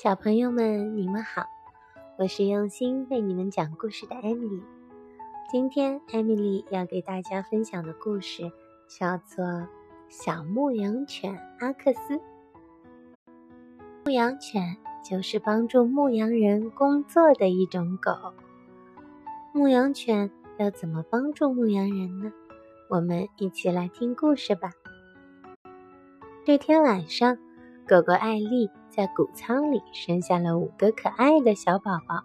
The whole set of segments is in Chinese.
小朋友们，你们好，我是用心为你们讲故事的艾米丽。今天，艾米丽要给大家分享的故事叫做《小牧羊犬阿克斯》。牧羊犬就是帮助牧羊人工作的一种狗。牧羊犬要怎么帮助牧羊人呢？我们一起来听故事吧。这天晚上。狗狗艾丽在谷仓里生下了五个可爱的小宝宝。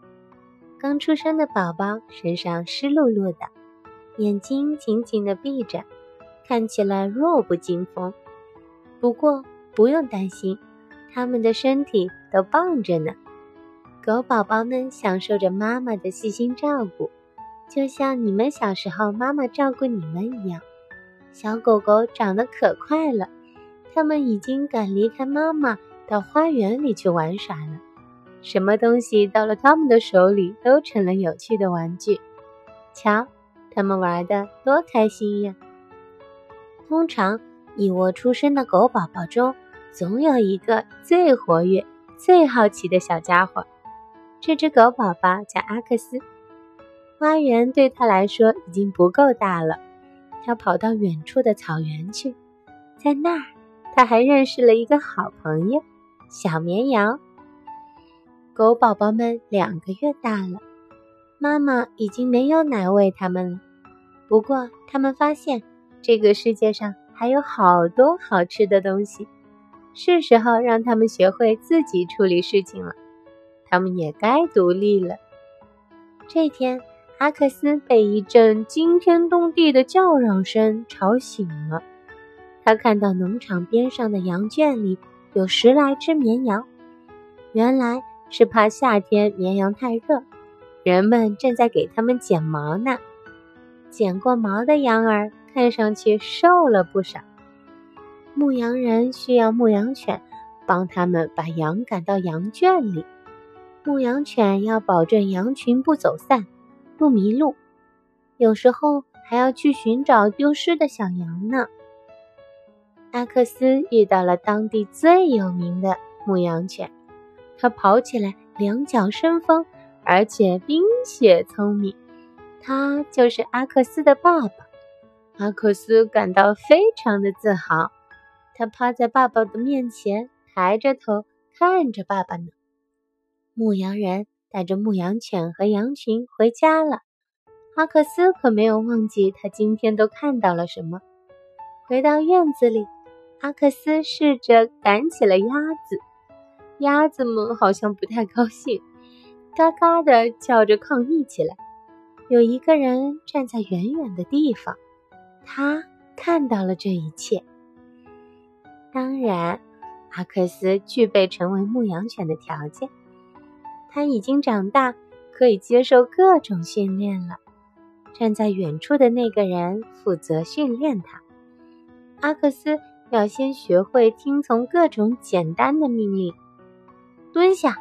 刚出生的宝宝身上湿漉漉的，眼睛紧紧地闭着，看起来弱不禁风。不过不用担心，他们的身体都棒着呢。狗宝宝们享受着妈妈的细心照顾，就像你们小时候妈妈照顾你们一样。小狗狗长得可快了。他们已经敢离开妈妈，到花园里去玩耍了。什么东西到了他们的手里，都成了有趣的玩具。瞧，他们玩的多开心呀！通常，一窝出生的狗宝宝中，总有一个最活跃、最好奇的小家伙。这只狗宝宝叫阿克斯。花园对他来说已经不够大了，他跑到远处的草原去，在那儿。他还认识了一个好朋友，小绵羊。狗宝宝们两个月大了，妈妈已经没有奶喂它们了。不过，他们发现这个世界上还有好多好吃的东西，是时候让他们学会自己处理事情了。他们也该独立了。这天，阿克斯被一阵惊天动地的叫嚷声吵醒了。他看到农场边上的羊圈里有十来只绵羊，原来是怕夏天绵羊太热，人们正在给它们剪毛呢。剪过毛的羊儿看上去瘦了不少。牧羊人需要牧羊犬帮他们把羊赶到羊圈里，牧羊犬要保证羊群不走散、不迷路，有时候还要去寻找丢失的小羊呢。阿克斯遇到了当地最有名的牧羊犬，它跑起来两脚生风，而且冰雪聪明。它就是阿克斯的爸爸。阿克斯感到非常的自豪，他趴在爸爸的面前，抬着头看着爸爸呢。牧羊人带着牧羊犬和羊群回家了，阿克斯可没有忘记他今天都看到了什么。回到院子里。阿克斯试着赶起了鸭子，鸭子们好像不太高兴，嘎嘎的叫着抗议起来。有一个人站在远远的地方，他看到了这一切。当然，阿克斯具备成为牧羊犬的条件，他已经长大，可以接受各种训练了。站在远处的那个人负责训练他，阿克斯。要先学会听从各种简单的命令：蹲下，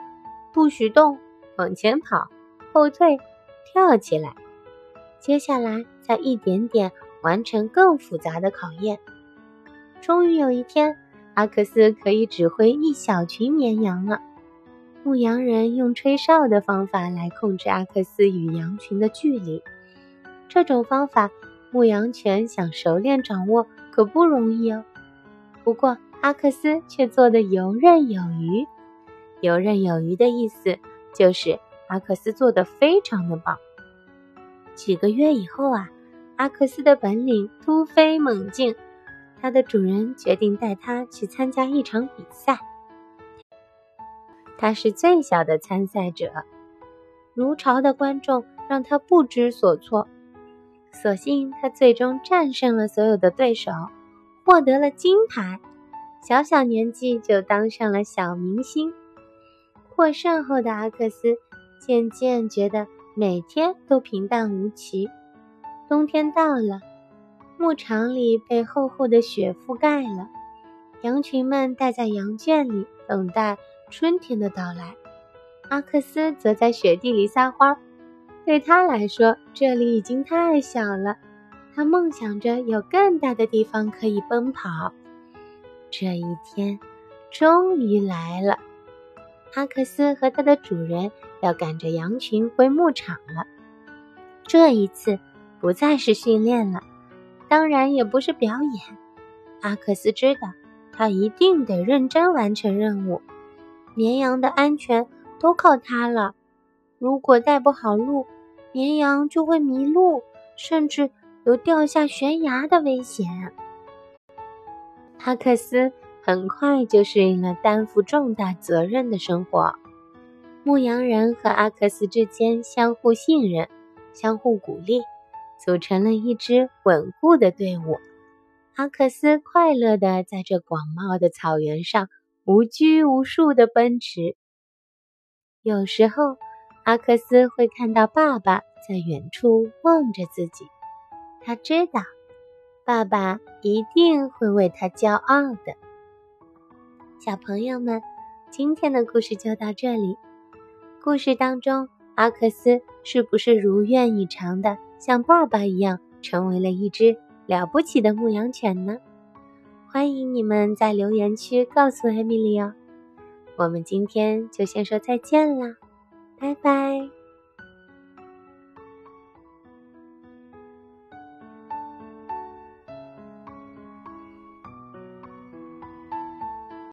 不许动，往前跑，后退，跳起来。接下来再一点点完成更复杂的考验。终于有一天，阿克斯可以指挥一小群绵羊了。牧羊人用吹哨的方法来控制阿克斯与羊群的距离。这种方法，牧羊犬想熟练掌握可不容易哦。不过，阿克斯却做得游刃有余。游刃有余的意思就是阿克斯做得非常的棒。几个月以后啊，阿克斯的本领突飞猛进，他的主人决定带他去参加一场比赛。他是最小的参赛者，如潮的观众让他不知所措。所幸他最终战胜了所有的对手。获得了金牌，小小年纪就当上了小明星。获胜后的阿克斯渐渐觉得每天都平淡无奇。冬天到了，牧场里被厚厚的雪覆盖了，羊群们待在羊圈里等待春天的到来。阿克斯则在雪地里撒欢，对他来说，这里已经太小了。他梦想着有更大的地方可以奔跑。这一天终于来了。阿克斯和他的主人要赶着羊群回牧场了。这一次不再是训练了，当然也不是表演。阿克斯知道，他一定得认真完成任务。绵羊的安全都靠他了。如果带不好路，绵羊就会迷路，甚至有掉下悬崖的危险。阿克斯很快就适应了担负重大责任的生活。牧羊人和阿克斯之间相互信任，相互鼓励，组成了一支稳固的队伍。阿克斯快乐地在这广袤的草原上无拘无束地奔驰。有时候，阿克斯会看到爸爸在远处望着自己，他知道，爸爸一定会为他骄傲的。小朋友们，今天的故事就到这里。故事当中，阿克斯是不是如愿以偿的像爸爸一样，成为了一只了不起的牧羊犬呢？欢迎你们在留言区告诉艾米丽哦。我们今天就先说再见啦。拜拜。